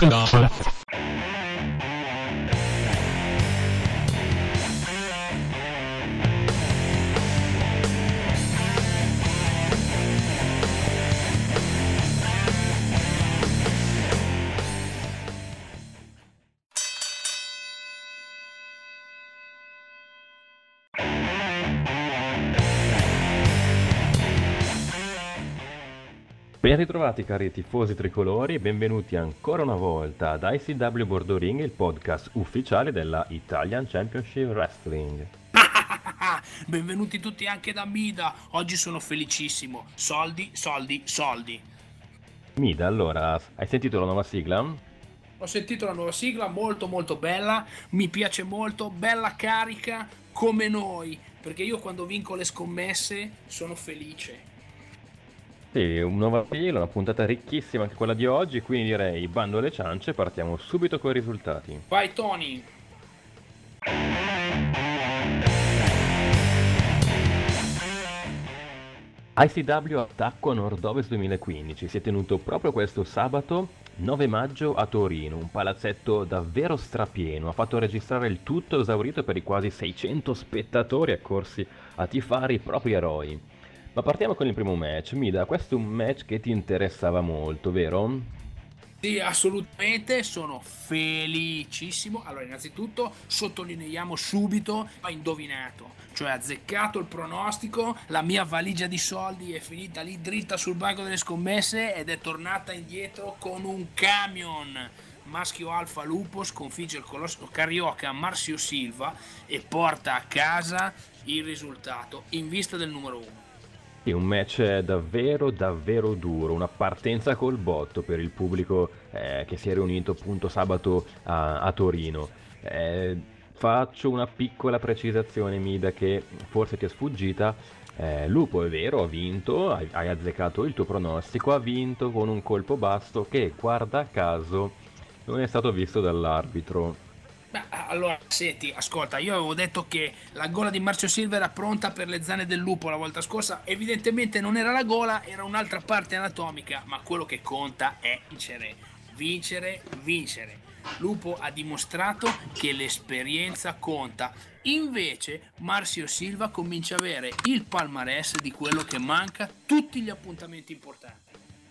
Ben ritrovati cari tifosi tricolori e benvenuti ancora una volta ad ICW Bordeaux Ring, il podcast ufficiale della Italian Championship Wrestling. Benvenuti tutti anche da Mida, oggi sono felicissimo. Soldi, soldi, soldi. Mida, allora, hai sentito la nuova sigla? Ho sentito la nuova sigla, molto molto bella, mi piace molto, bella carica come noi, perché io quando vinco le scommesse sono felice. Sì, un nuovo filo, una puntata ricchissima anche quella di oggi, quindi direi bando alle ciance, partiamo subito con i risultati. Vai Tony! ICW Attacco a Nord-Ovest 2015 si è tenuto proprio questo sabato 9 maggio a Torino, un palazzetto davvero strapieno, ha fatto registrare il tutto esaurito per i quasi 600 spettatori accorsi a tifare i propri eroi. Ma partiamo con il primo match. Mida, questo è un match che ti interessava molto, vero? Sì, assolutamente, sono felicissimo. Allora, innanzitutto sottolineiamo subito, ho indovinato, cioè azzeccato il pronostico, la mia valigia di soldi è finita lì dritta sul banco delle scommesse ed è tornata indietro con un camion. Maschio Alfa Lupo sconfigge il colosso carioca Marcio Silva e porta a casa il risultato in vista del numero 1. Sì, un match davvero davvero duro, una partenza col botto per il pubblico eh, che si è riunito appunto sabato a, a Torino. Eh, faccio una piccola precisazione Mida che forse ti è sfuggita. Eh, Lupo è vero, ha vinto, hai, hai azzeccato il tuo pronostico, ha vinto con un colpo basso che guarda caso non è stato visto dall'arbitro. Allora, senti, ascolta, io avevo detto che la gola di Marcio Silva era pronta per le zane del lupo la volta scorsa, evidentemente non era la gola, era un'altra parte anatomica, ma quello che conta è vincere, vincere, vincere. Lupo ha dimostrato che l'esperienza conta. Invece Marcio Silva comincia a avere il palmarès di quello che manca tutti gli appuntamenti importanti.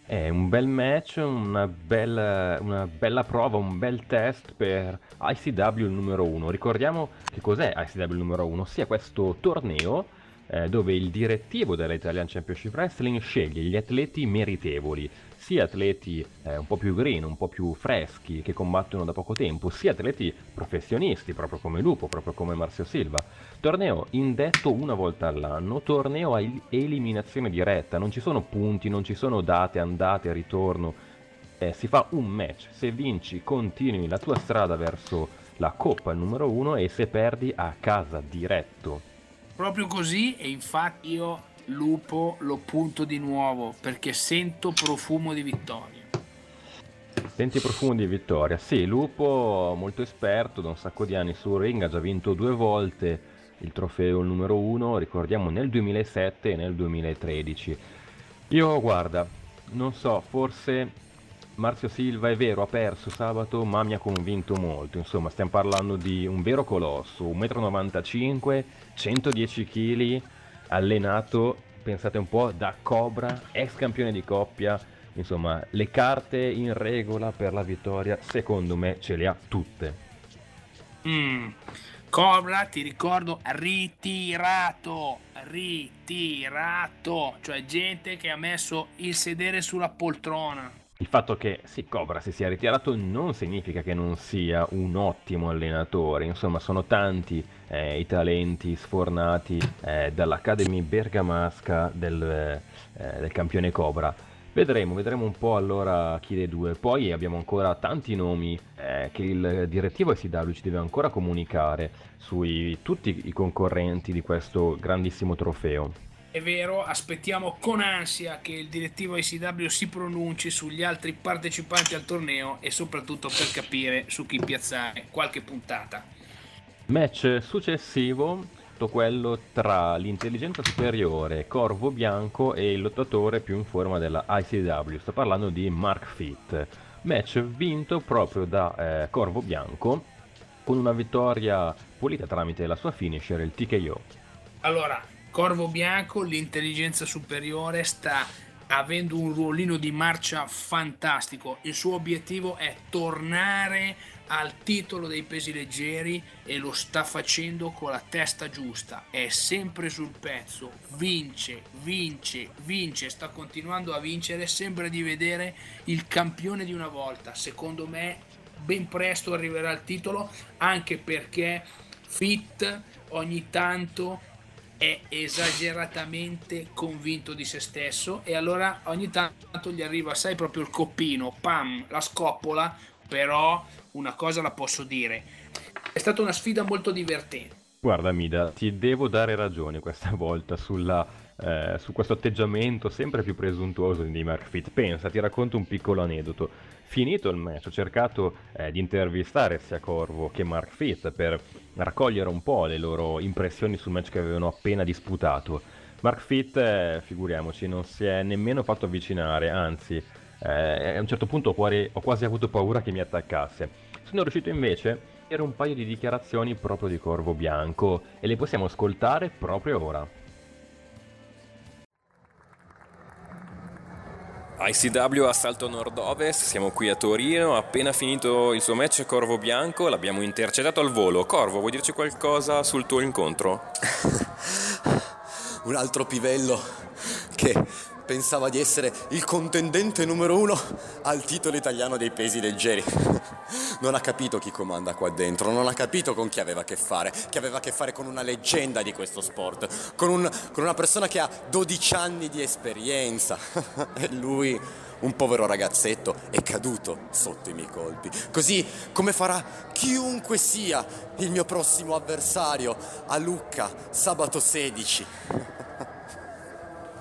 È un bel match, una bella, una bella prova, un bel test per ICW numero 1. Ricordiamo che cos'è ICW numero 1, ossia questo torneo eh, dove il direttivo dell'Italian Championship Wrestling sceglie gli atleti meritevoli, sia atleti eh, un po' più green, un po' più freschi, che combattono da poco tempo, sia atleti professionisti, proprio come Lupo, proprio come Marcio Silva. Torneo indetto una volta all'anno, torneo a eliminazione diretta, non ci sono punti, non ci sono date, andate, ritorno, eh, si fa un match, se vinci continui la tua strada verso la coppa numero 1 e se perdi a casa diretto. Proprio così e infatti io lupo lo punto di nuovo perché sento profumo di vittoria. Senti profumo di vittoria, sì, Lupo molto esperto da un sacco di anni sul ring, ha già vinto due volte il trofeo numero uno, ricordiamo nel 2007 e nel 2013. Io guarda, non so, forse Marzio Silva è vero, ha perso sabato, ma mi ha convinto molto. Insomma, stiamo parlando di un vero colosso, 1,95 m, 110 kg, allenato, pensate un po', da Cobra, ex campione di coppia. Insomma, le carte in regola per la vittoria, secondo me, ce le ha tutte. Mm. Cobra, ti ricordo, ritirato, ritirato, cioè gente che ha messo il sedere sulla poltrona. Il fatto che sì, Cobra si sia ritirato non significa che non sia un ottimo allenatore, insomma sono tanti eh, i talenti sfornati eh, dall'Academy bergamasca del, eh, del, campione Cobra. Vedremo, vedremo un po' allora chi dei due. Poi abbiamo ancora tanti nomi eh, che il direttivo SW ci deve ancora comunicare su tutti i concorrenti di questo grandissimo trofeo. È vero, aspettiamo con ansia che il direttivo ICW si pronunci sugli altri partecipanti al torneo e soprattutto per capire su chi piazzare qualche puntata. Match successivo, quello tra l'intelligenza superiore Corvo Bianco e il lottatore più in forma della ICW. Sto parlando di Mark Fit. Match vinto proprio da eh, Corvo Bianco con una vittoria pulita tramite la sua finisher, il TKO. Allora, Corvo Bianco, l'intelligenza superiore, sta avendo un ruolino di marcia fantastico. Il suo obiettivo è tornare al titolo dei pesi leggeri e lo sta facendo con la testa giusta. È sempre sul pezzo, vince, vince, vince, sta continuando a vincere. Sembra di vedere il campione di una volta. Secondo me, ben presto arriverà il titolo, anche perché Fit ogni tanto è esageratamente convinto di se stesso e allora ogni tanto gli arriva, sai, proprio il coppino, pam, la scoppola, però una cosa la posso dire, è stata una sfida molto divertente. Guarda Mida, ti devo dare ragione questa volta sulla, eh, su questo atteggiamento sempre più presuntuoso di Mark Fit. Pensa, ti racconto un piccolo aneddoto. Finito il match ho cercato eh, di intervistare sia Corvo che Mark Fit per raccogliere un po' le loro impressioni sul match che avevano appena disputato. Mark Fit, eh, figuriamoci, non si è nemmeno fatto avvicinare, anzi eh, a un certo punto ho quasi avuto paura che mi attaccasse. Sono riuscito invece dire un paio di dichiarazioni proprio di Corvo Bianco e le possiamo ascoltare proprio ora. ICW Assalto Nord-Ovest, siamo qui a Torino, appena finito il suo match Corvo Bianco, l'abbiamo intercettato al volo. Corvo, vuoi dirci qualcosa sul tuo incontro? Un altro pivello che pensava di essere il contendente numero uno al titolo italiano dei pesi leggeri. Non ha capito chi comanda qua dentro, non ha capito con chi aveva a che fare, che aveva a che fare con una leggenda di questo sport, con, un, con una persona che ha 12 anni di esperienza. E lui, un povero ragazzetto, è caduto sotto i miei colpi. Così come farà chiunque sia il mio prossimo avversario a Lucca, sabato 16.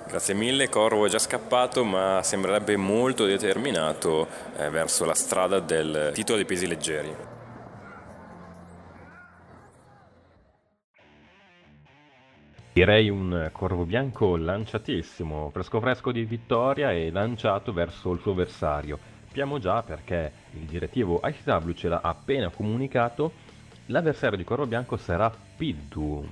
Grazie mille, Corvo è già scappato ma sembrerebbe molto determinato eh, verso la strada del titolo dei pesi leggeri. Direi un corvo bianco lanciatissimo, fresco fresco di vittoria e lanciato verso il suo avversario. Sappiamo già perché il direttivo ICW ce l'ha appena comunicato, l'avversario di Corvo Bianco sarà Piddu,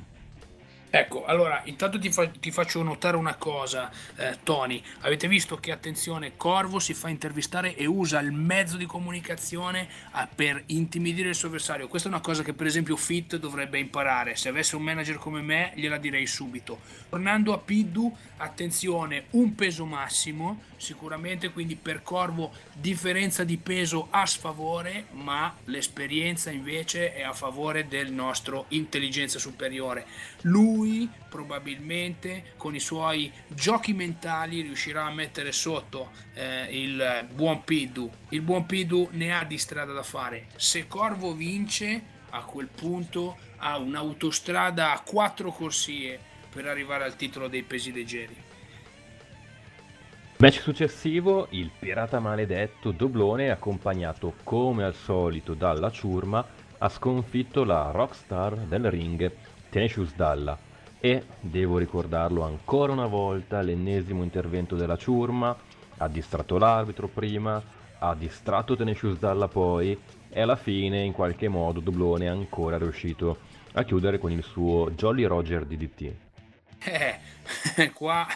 Ecco, allora intanto ti, fa, ti faccio notare una cosa, eh, Tony. Avete visto che, attenzione, Corvo si fa intervistare e usa il mezzo di comunicazione eh, per intimidire il suo avversario. Questa è una cosa che, per esempio, Fit dovrebbe imparare. Se avesse un manager come me, gliela direi subito. Tornando a Piddu, attenzione, un peso massimo, sicuramente, quindi per Corvo differenza di peso a sfavore, ma l'esperienza invece è a favore del nostro intelligenza superiore. Lui probabilmente con i suoi giochi mentali riuscirà a mettere sotto eh, il buon Pidu. Il buon Pidu ne ha di strada da fare. Se Corvo vince, a quel punto ha un'autostrada a quattro corsie per arrivare al titolo dei pesi leggeri. Match successivo, il pirata maledetto Doblone, accompagnato come al solito dalla ciurma, ha sconfitto la rockstar del ring, Tenacious Dalla e, devo ricordarlo ancora una volta, l'ennesimo intervento della ciurma, ha distratto l'arbitro prima, ha distratto Tenacious Dalla poi e alla fine in qualche modo Doblone è ancora riuscito a chiudere con il suo Jolly Roger DDT. Eh, qua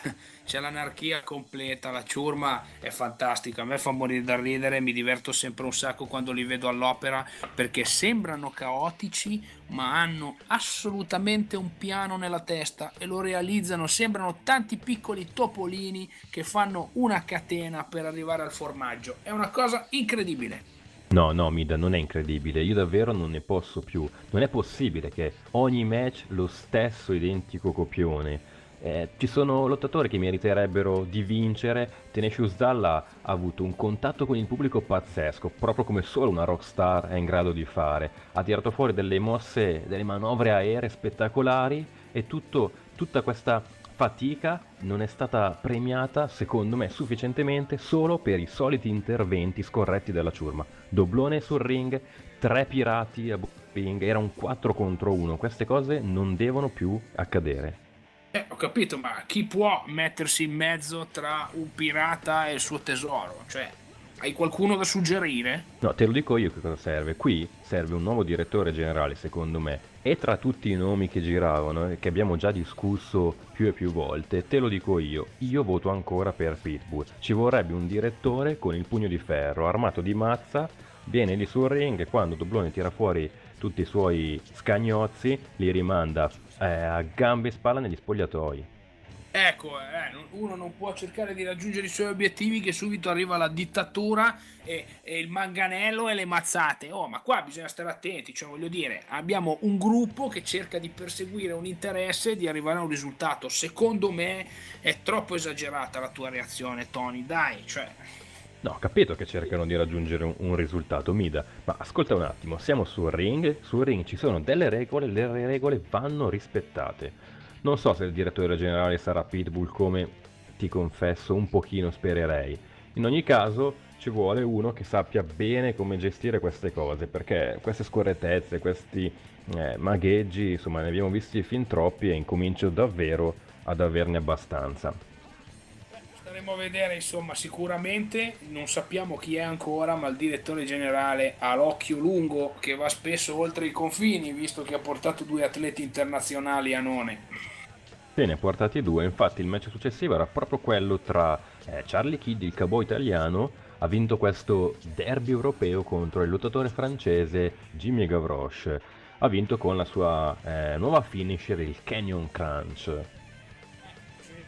c'è l'anarchia completa, la ciurma è fantastica, a me fa morire da ridere, mi diverto sempre un sacco quando li vedo all'opera perché sembrano caotici ma hanno assolutamente un piano nella testa e lo realizzano, sembrano tanti piccoli topolini che fanno una catena per arrivare al formaggio, è una cosa incredibile. No, no, Mida, non è incredibile, io davvero non ne posso più. Non è possibile che ogni match lo stesso identico copione. Eh, ci sono lottatori che meriterebbero di vincere. Tenacious Dalla ha avuto un contatto con il pubblico pazzesco, proprio come solo una rockstar è in grado di fare. Ha tirato fuori delle mosse, delle manovre aeree spettacolari e tutto, tutta questa fatica non è stata premiata, secondo me, sufficientemente solo per i soliti interventi scorretti della ciurma. Doblone sul ring, tre pirati a ring, era un 4 contro 1, queste cose non devono più accadere. Eh, ho capito, ma chi può mettersi in mezzo tra un pirata e il suo tesoro? Cioè, hai qualcuno da suggerire? No, te lo dico io che cosa serve. Qui serve un nuovo direttore generale, secondo me. E tra tutti i nomi che giravano, eh, che abbiamo già discusso più e più volte, te lo dico io. Io voto ancora per Pitbull. Ci vorrebbe un direttore con il pugno di ferro, armato di mazza, viene lì sul ring e quando Doblone tira fuori tutti i suoi scagnozzi, li rimanda eh, a gambe e spalla negli spogliatoi. Ecco, eh, uno non può cercare di raggiungere i suoi obiettivi che subito arriva la dittatura e, e, il manganello e le mazzate. Oh, ma qua bisogna stare attenti, cioè voglio dire, abbiamo un gruppo che cerca di perseguire un interesse e di arrivare a un risultato. Secondo me è troppo esagerata la tua reazione, Tony, dai, cioè... No, ho capito che cercano di raggiungere un, un, risultato, Mida, ma ascolta un attimo, siamo sul ring, sul ring ci sono delle regole, le regole vanno rispettate. Non so se il direttore generale sarà Pitbull come, ti confesso, un pochino spererei. In ogni caso ci vuole uno che sappia bene come gestire queste cose, perché queste scorrettezze, questi eh, magheggi, insomma ne abbiamo visti fin troppi e incomincio davvero ad averne abbastanza a vedere, insomma, sicuramente non sappiamo chi è ancora, ma il direttore generale ha l'occhio lungo che va spesso oltre i confini, visto che ha portato due atleti internazionali a None. Se ne ha portati due, infatti il match successivo era proprio quello tra eh, Charlie Kidd, il cowboy italiano, ha vinto questo derby europeo contro il lottatore francese Jimmy Gavroche. Ha vinto con la sua eh, nuova finisher, il Canyon Crunch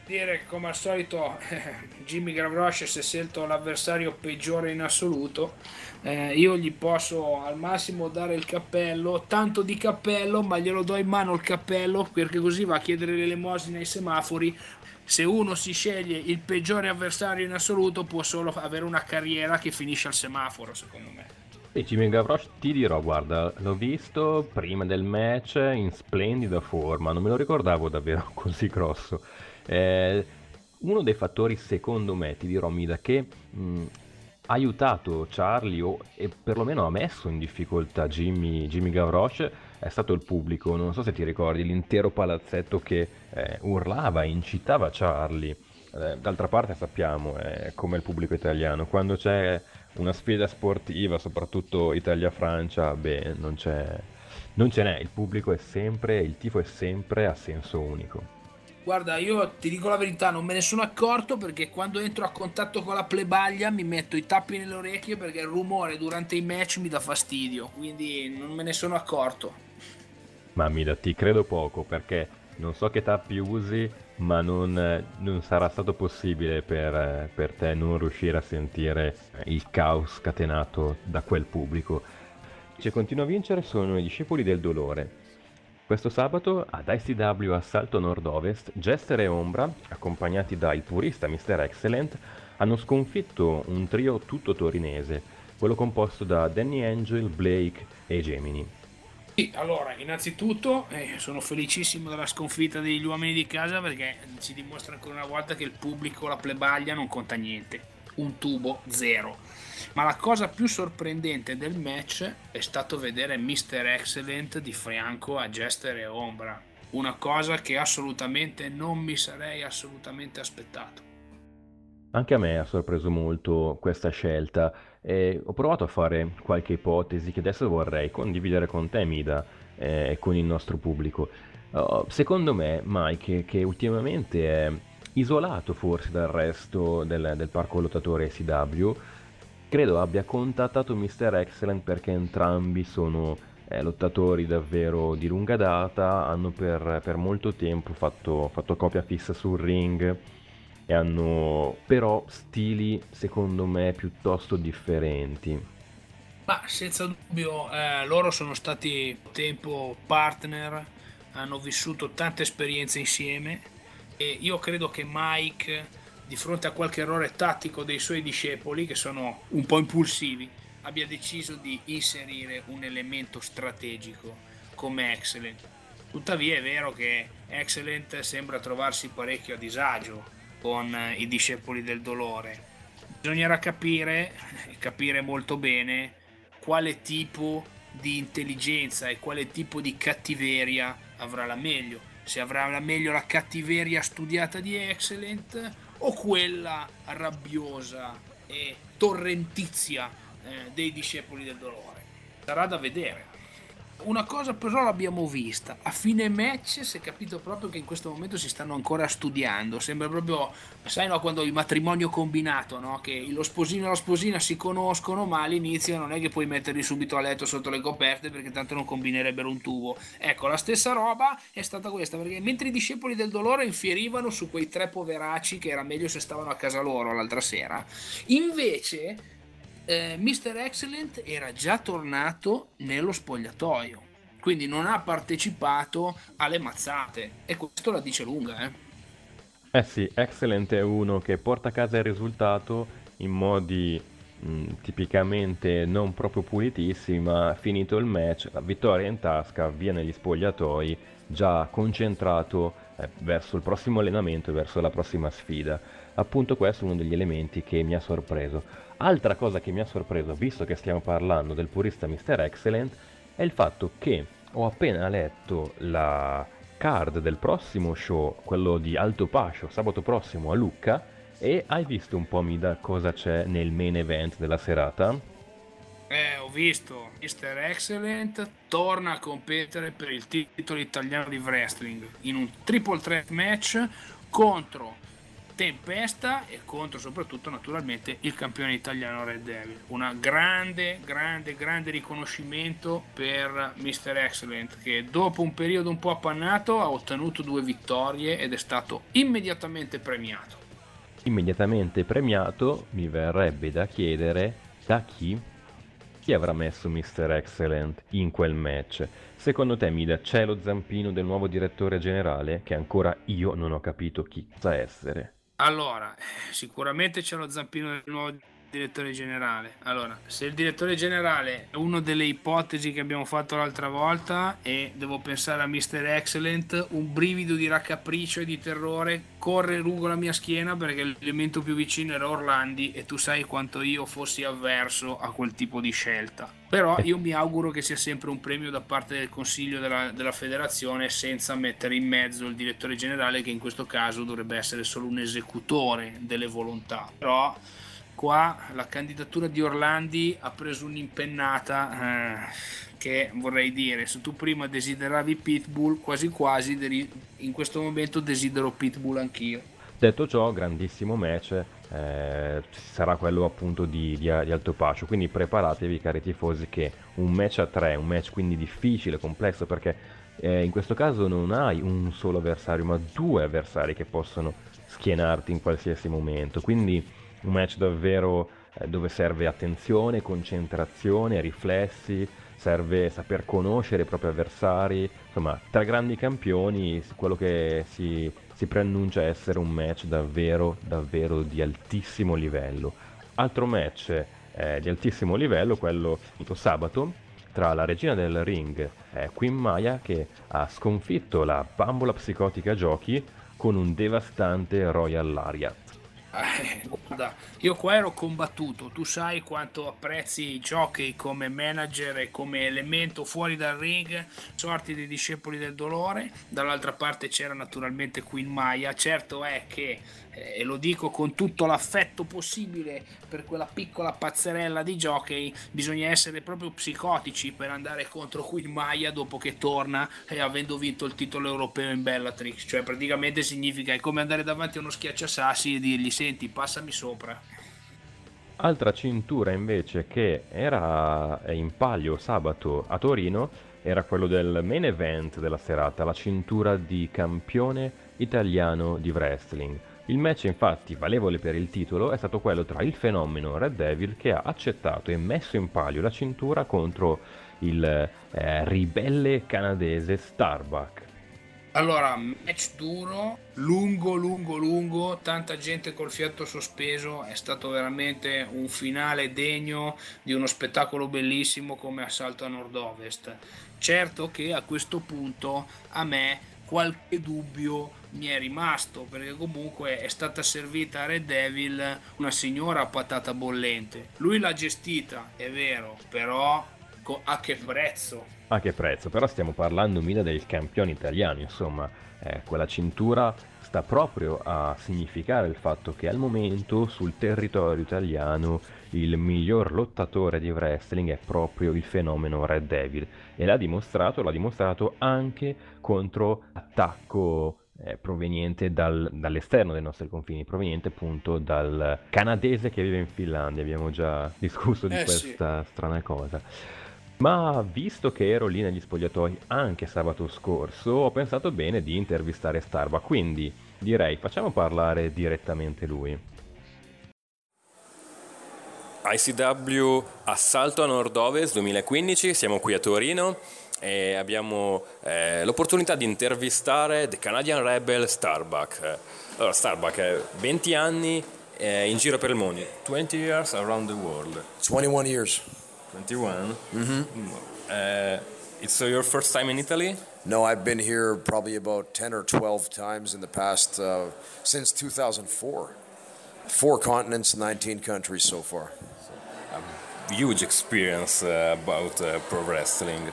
dire come al solito Jimmy Gavroche si è scelto l'avversario peggiore in assoluto eh, io gli posso al massimo dare il cappello tanto di cappello ma glielo do in mano il cappello perché così va a chiedere l'elemosina ai semafori se uno si sceglie il peggiore avversario in assoluto può solo avere una carriera che finisce al semaforo secondo me e Jimmy Gavroche ti dirò, guarda, l'ho visto prima del match in splendida forma, non me lo ricordavo davvero così grosso. Eh, uno dei fattori, secondo me, ti dirò Mida, che mh, ha aiutato Charlie o e perlomeno ha messo in difficoltà Jimmy, Jimmy Gavroche è stato il pubblico. Non so se ti ricordi l'intero palazzetto che eh, urlava, incitava Charlie. Eh, d'altra parte sappiamo eh, come il pubblico italiano, quando c'è una sfida sportiva, soprattutto Italia-Francia, beh, non, non ce n'è, il pubblico è sempre, il tifo è sempre a senso unico. Guarda, io ti dico la verità, non me ne sono accorto perché quando entro a contatto con la plebaglia mi metto i tappi nelle orecchie perché il rumore durante i match mi dà fastidio, quindi non me ne sono accorto. Ma Mida, ti credo poco perché non so che tappi usi, ma non, non sarà stato possibile per, per te non riuscire a sentire il caos scatenato da quel pubblico. Ci continua a vincere sono i discepoli del dolore questo sabato ad ICW a Salto Nord-Ovest, Jester e Ombra, accompagnati dal purista Mr. Excellent, hanno sconfitto un trio tutto torinese, quello composto da Danny Angel, Blake e Gemini. Sì, allora, innanzitutto eh, sono felicissimo della sconfitta degli uomini di casa perché ci dimostra ancora una volta che il pubblico, la plebaglia non conta niente. Un tubo, zero ma la cosa più sorprendente del match è stato vedere Mr. Excellent di fianco a Jester e Ombra, una cosa che assolutamente non mi sarei assolutamente aspettato. Anche a me ha sorpreso molto questa scelta e ho provato a fare qualche ipotesi che adesso vorrei condividere con te, Mida, e con il nostro pubblico. Uh, secondo me, Mike, che ultimamente è isolato forse dal resto del, del parco lottatore CW, credo abbia contattato Mr. Excellent perché entrambi sono eh, lottatori davvero di lunga data, hanno per, per molto tempo fatto, fatto coppia fissa sul ring e hanno però stili secondo me piuttosto differenti. Ma senza dubbio eh, loro sono stati tempo partner, hanno vissuto tante esperienze insieme e io credo che Mike di fronte a qualche errore tattico dei suoi discepoli, che sono un po' impulsivi, abbia deciso di inserire un elemento strategico come Excellent. Tuttavia è vero che Excellent sembra trovarsi parecchio a disagio con i discepoli del dolore. Bisognerà capire, capire molto bene, quale tipo di intelligenza e quale tipo di cattiveria avrà la meglio. Se avrà la meglio la cattiveria studiata di Excellent o quella rabbiosa e torrentizia eh, dei discepoli del dolore. Sarà da vedere. Una cosa però l'abbiamo vista, a fine match si è capito proprio che in questo momento si stanno ancora studiando, sembra proprio, sai no, quando il matrimonio combinato, no? che lo sposino e la sposina si conoscono ma all'inizio non è che puoi metterli subito a letto sotto le coperte perché tanto non combinerebbero un tubo. Ecco, la stessa roba è stata questa, perché mentre i discepoli del dolore infierivano su quei tre poveracci che era meglio se stavano a casa loro l'altra sera, invece eh, Mr. Excellent era già tornato nello spogliatoio, quindi non ha partecipato alle mazzate e questo la dice lunga. Eh, eh sì, Excellent è uno che porta a casa il risultato in modi mm, tipicamente non proprio pulitissimi, ma finito il match, la vittoria in tasca, via negli spogliatoi, già concentrato eh, verso il prossimo allenamento e verso la prossima sfida. Appunto questo è uno degli elementi che mi ha sorpreso. Altra cosa che mi ha sorpreso, visto che stiamo parlando del purista Mr. Excellent, è il fatto che ho appena letto la card del prossimo show, quello di Alto Pascio, sabato prossimo a Lucca, e hai visto un po' Mida cosa c'è nel main event della serata? Eh, ho visto, Mr. Excellent torna a competere per il titolo italiano di wrestling in un triple threat match contro tempesta e contro soprattutto naturalmente il campione italiano Red Devil. Un grande, grande, grande riconoscimento per Mr. Excellent che dopo un periodo un po' appannato ha ottenuto due vittorie ed è stato immediatamente premiato. Immediatamente premiato mi verrebbe da chiedere da chi chi avrà messo Mr. Excellent in quel match? Secondo te, Mida, c'è lo zampino del nuovo direttore generale che ancora io non ho capito chi sa essere? Allora, sicuramente c'è lo zampino del nuovo direttore generale. Allora, se il direttore generale è una delle ipotesi che abbiamo fatto l'altra volta e devo pensare a Mr. Excellent, un brivido di raccapriccio e di terrore corre lungo la mia schiena perché l'elemento più vicino era Orlandi e tu sai quanto io fossi avverso a quel tipo di scelta. Però io mi auguro che sia sempre un premio da parte del consiglio della, della federazione senza mettere in mezzo il direttore generale che in questo caso dovrebbe essere solo un esecutore delle volontà. Però qua la candidatura di Orlandi ha preso un'impennata eh, che vorrei dire se tu prima desideravi Pitbull quasi quasi in questo momento desidero Pitbull anch'io. Detto ciò grandissimo match eh, sarà quello appunto di, di, di Alto Pascio quindi preparatevi cari tifosi che un match a tre un match quindi difficile complesso perché eh, in questo caso non hai un solo avversario ma due avversari che possono schienarti in qualsiasi momento. Quindi un match davvero eh, dove serve attenzione, concentrazione, riflessi, serve saper conoscere i propri avversari, insomma, tra grandi campioni quello che si, si preannuncia essere un match davvero, davvero di altissimo livello. Altro match eh, di altissimo livello, quello appunto sabato, tra la regina del ring, eh, Queen Maya, che ha sconfitto la bambola psicotica giochi con un devastante Royal Lariat. Eh, guarda, io qua ero combattuto, tu sai quanto apprezzi i giochi come manager e come elemento fuori dal ring, sorti dei discepoli del dolore, dall'altra parte c'era naturalmente Queen Maya, certo è che eh, e lo dico con tutto l'affetto possibile per quella piccola pazzerella di jockey, bisogna essere proprio psicotici per andare contro Queen Maya dopo che torna e avendo vinto il titolo europeo in Bellatrix, cioè praticamente significa è come andare davanti a uno schiacciasassi e dirgli senti passami sopra. Altra cintura invece che era in palio sabato a Torino era quello del main event della serata, la cintura di campione italiano di wrestling il match infatti valevole per il titolo è stato quello tra il fenomeno Red Devil che ha accettato e messo in palio la cintura contro il eh, ribelle canadese Starbuck. Allora, match duro, lungo, lungo, lungo, tanta gente col fiato sospeso, è stato veramente un finale degno di uno spettacolo bellissimo come Assalto a Nord-Ovest. Certo che a questo punto a me qualche dubbio mi è rimasto perché comunque è stata servita a Red Devil una signora a patata bollente. Lui l'ha gestita, è vero, però a che prezzo? A che prezzo? Però stiamo parlando mica del campione italiano, insomma, eh, quella cintura sta proprio a significare il fatto che al momento sul territorio italiano il miglior lottatore di wrestling è proprio il fenomeno Red Devil e l'ha dimostrato, l'ha dimostrato anche contro attacco eh, proveniente dal, dall'esterno dei nostri confini, proveniente appunto dal canadese che vive in Finlandia, abbiamo già discusso di Eh, questa strana cosa. Ma visto che ero lì negli spogliatoi anche sabato scorso, ho pensato bene di intervistare Starba, quindi direi facciamo parlare direttamente lui. ICW Assalto a Nord-Ovest 2015, siamo qui a Torino e abbiamo eh, l'opportunità di intervistare The Canadian Rebel Starbuck. Eh, Allora, Starbuck, eh, 20 anni eh, in giro per il mondo, 20 years around the world. 21 years. 21? Mm-hmm. it's uh, your first time in Italy? No, I've been here probably about 10 or 12 times in the past, uh, since 2004. Four continents, 19 countries so far. Huge experience uh, about uh, pro wrestling.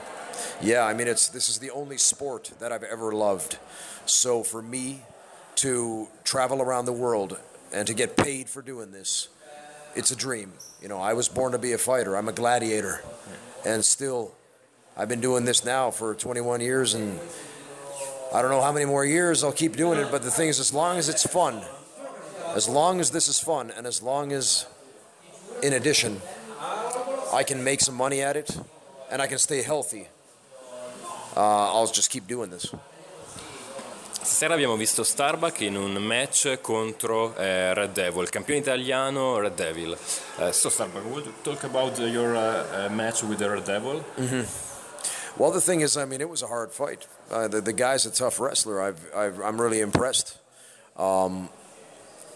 Yeah, I mean, it's this is the only sport that I've ever loved. So for me to travel around the world and to get paid for doing this, it's a dream. You know, I was born to be a fighter. I'm a gladiator, and still, I've been doing this now for 21 years, and I don't know how many more years I'll keep doing it. But the thing is, as long as it's fun, as long as this is fun, and as long as, in addition, I can make some money at it, and I can stay healthy. Uh, I'll just keep doing this. Stasera abbiamo visto Starbuck in un match contro eh, Red Devil, il campione italiano Red Devil. Eh, so Starbuck, would you talk about your uh, uh, match with the Red Devil? Well, the thing is, I mean, it was a hard fight. Uh, the, the guy's a tough wrestler. I've, I've, I'm really impressed. Um,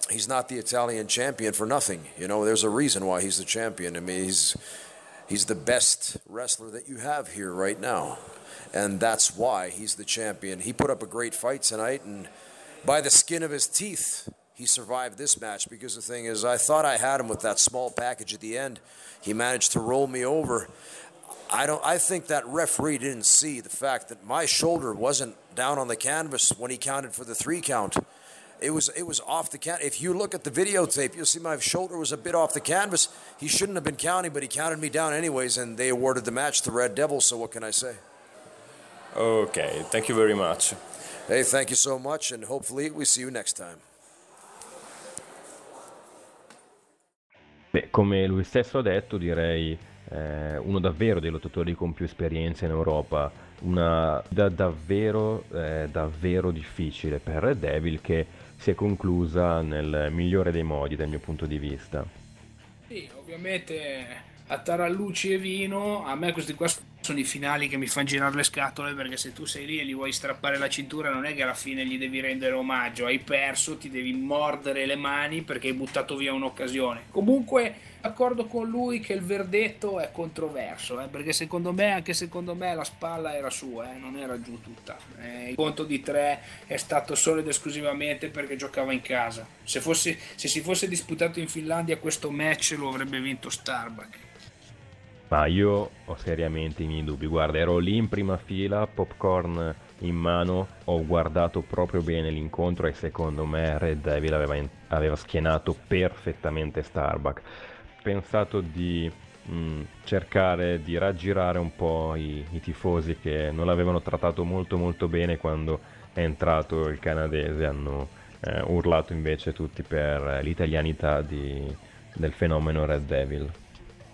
he's not the Italian champion for nothing. You know, there's a reason why he's the champion. I mean, he's he's the best wrestler that you have here right now, and that's why he's the champion. He put up a great fight tonight, and by the skin of his teeth, he survived this match. Because the thing is, I thought I had him with that small package at the end. He managed to roll me over. I don't. I think that referee didn't see the fact that my shoulder wasn't down on the canvas when he counted for the three count. It was it was off the can. If you look at the videotape, you'll see my shoulder was a bit off the canvas. He shouldn't have been counting, but he counted me down anyways, and they awarded the match to Red Devil. So what can I say? Ok, thank you very much. Hey, thank you so much, and hopefully we see you next time. Beh, come lui stesso ha detto, direi eh, uno davvero dei lottatori con più esperienza in Europa, una da davvero, eh, davvero difficile per Red Devil che si è conclusa nel migliore dei modi dal mio punto di vista. Sì, ovviamente a tarallucci e vino, a me questi qua sono i finali che mi fanno girare le scatole perché se tu sei lì e gli vuoi strappare la cintura non è che alla fine gli devi rendere omaggio, hai perso, ti devi mordere le mani perché hai buttato via un'occasione. Comunque d'accordo con lui che il verdetto è controverso, eh, perché secondo me, anche secondo me la spalla era sua, eh, non era giù tutta. Eh, il conto di tre è stato solo ed esclusivamente perché giocava in casa. Se, fosse, se si fosse disputato in Finlandia questo match lo avrebbe vinto Starbuck. Ma io ho seriamente i miei dubbi. Guarda, ero lì in prima fila, popcorn in mano, ho guardato proprio bene l'incontro e secondo me Red Devil aveva, in- aveva schienato perfettamente Starbuck. Pensato di mh, cercare di raggirare un po' i, i tifosi che non l'avevano trattato molto molto bene quando è entrato il canadese, hanno eh, urlato invece tutti per l'italianità di- del fenomeno Red Devil.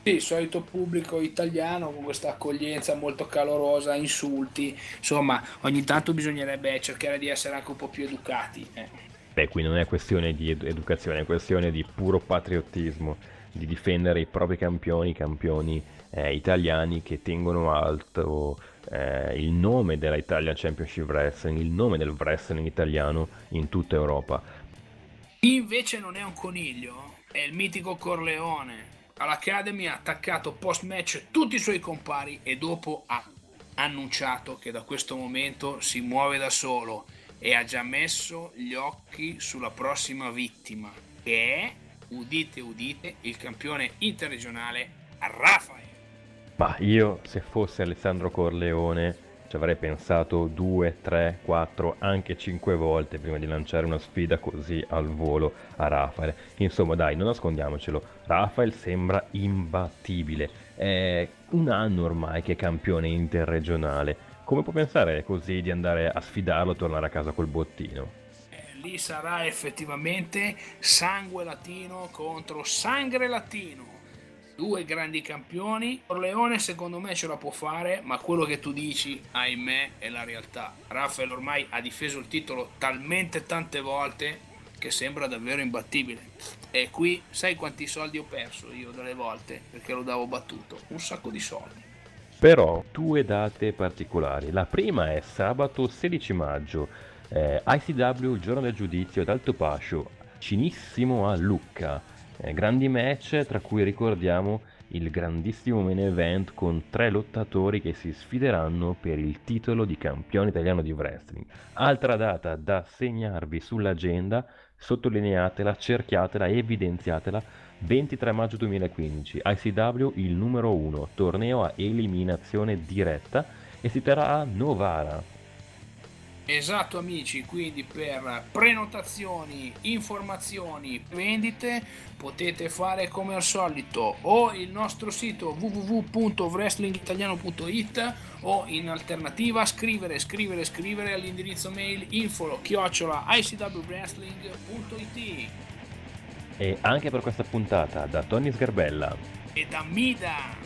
Sì, il solito pubblico italiano con questa accoglienza molto calorosa, insulti, insomma ogni tanto bisognerebbe cercare di essere anche un po' più educati. eh. Beh, qui non è questione di edu- educazione, è questione di puro patriottismo, di difendere i propri campioni, i campioni eh, italiani che tengono alto eh, il nome della Italia Championship Wrestling, il nome del wrestling italiano in tutta Europa. Chi invece non è un coniglio è il mitico Corleone. All'Academy ha attaccato post match tutti i suoi compari e dopo ha annunciato che da questo momento si muove da solo e ha già messo gli occhi sulla prossima vittima che è, udite udite, il campione interregionale Rafael. Ma io, se fosse Alessandro Corleone, ci avrei pensato due, tre, quattro, anche cinque volte prima di lanciare una sfida così al volo a Rafael. Insomma, dai, non nascondiamocelo, Rafael sembra imbattibile. È un anno ormai che è campione interregionale. Come può pensare così di andare a sfidarlo e tornare a casa col bottino? Eh, lì sarà effettivamente sangue latino contro sangue latino due grandi campioni. Orleone secondo me ce la può fare, ma quello che tu dici, ahimè, è la realtà. Rafael ormai ha difeso il titolo talmente tante volte che sembra davvero imbattibile. E qui sai quanti soldi ho perso io delle volte perché lo davo battuto? Un sacco di soldi. Però due date particolari. La prima è sabato 16 maggio, eh, ICW, il giorno del giudizio ad Alto Pascio, cinissimo a Lucca. Eh, grandi match tra cui ricordiamo il grandissimo main event con tre lottatori che si sfideranno per il titolo di campione italiano di wrestling. Altra data da segnarvi sull'agenda, sottolineatela, cerchiatela, evidenziatela. 23 maggio 2015, ICW il numero 1, torneo a eliminazione diretta e si terrà a Novara, Esatto amici, quindi per prenotazioni, informazioni, vendite potete fare come al solito o il nostro sito www.wrestlingitaliano.it o in alternativa scrivere, scrivere, scrivere all'indirizzo mail info chiocciola icwwrestling.it E anche per questa puntata da Tony Sgarbella. E da Mida.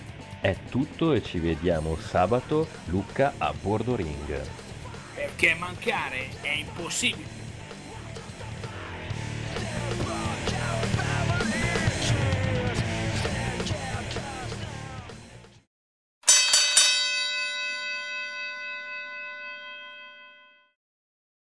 È tutto e ci vediamo sabato Lucca a Bordo Ring perché mancare è impossibile.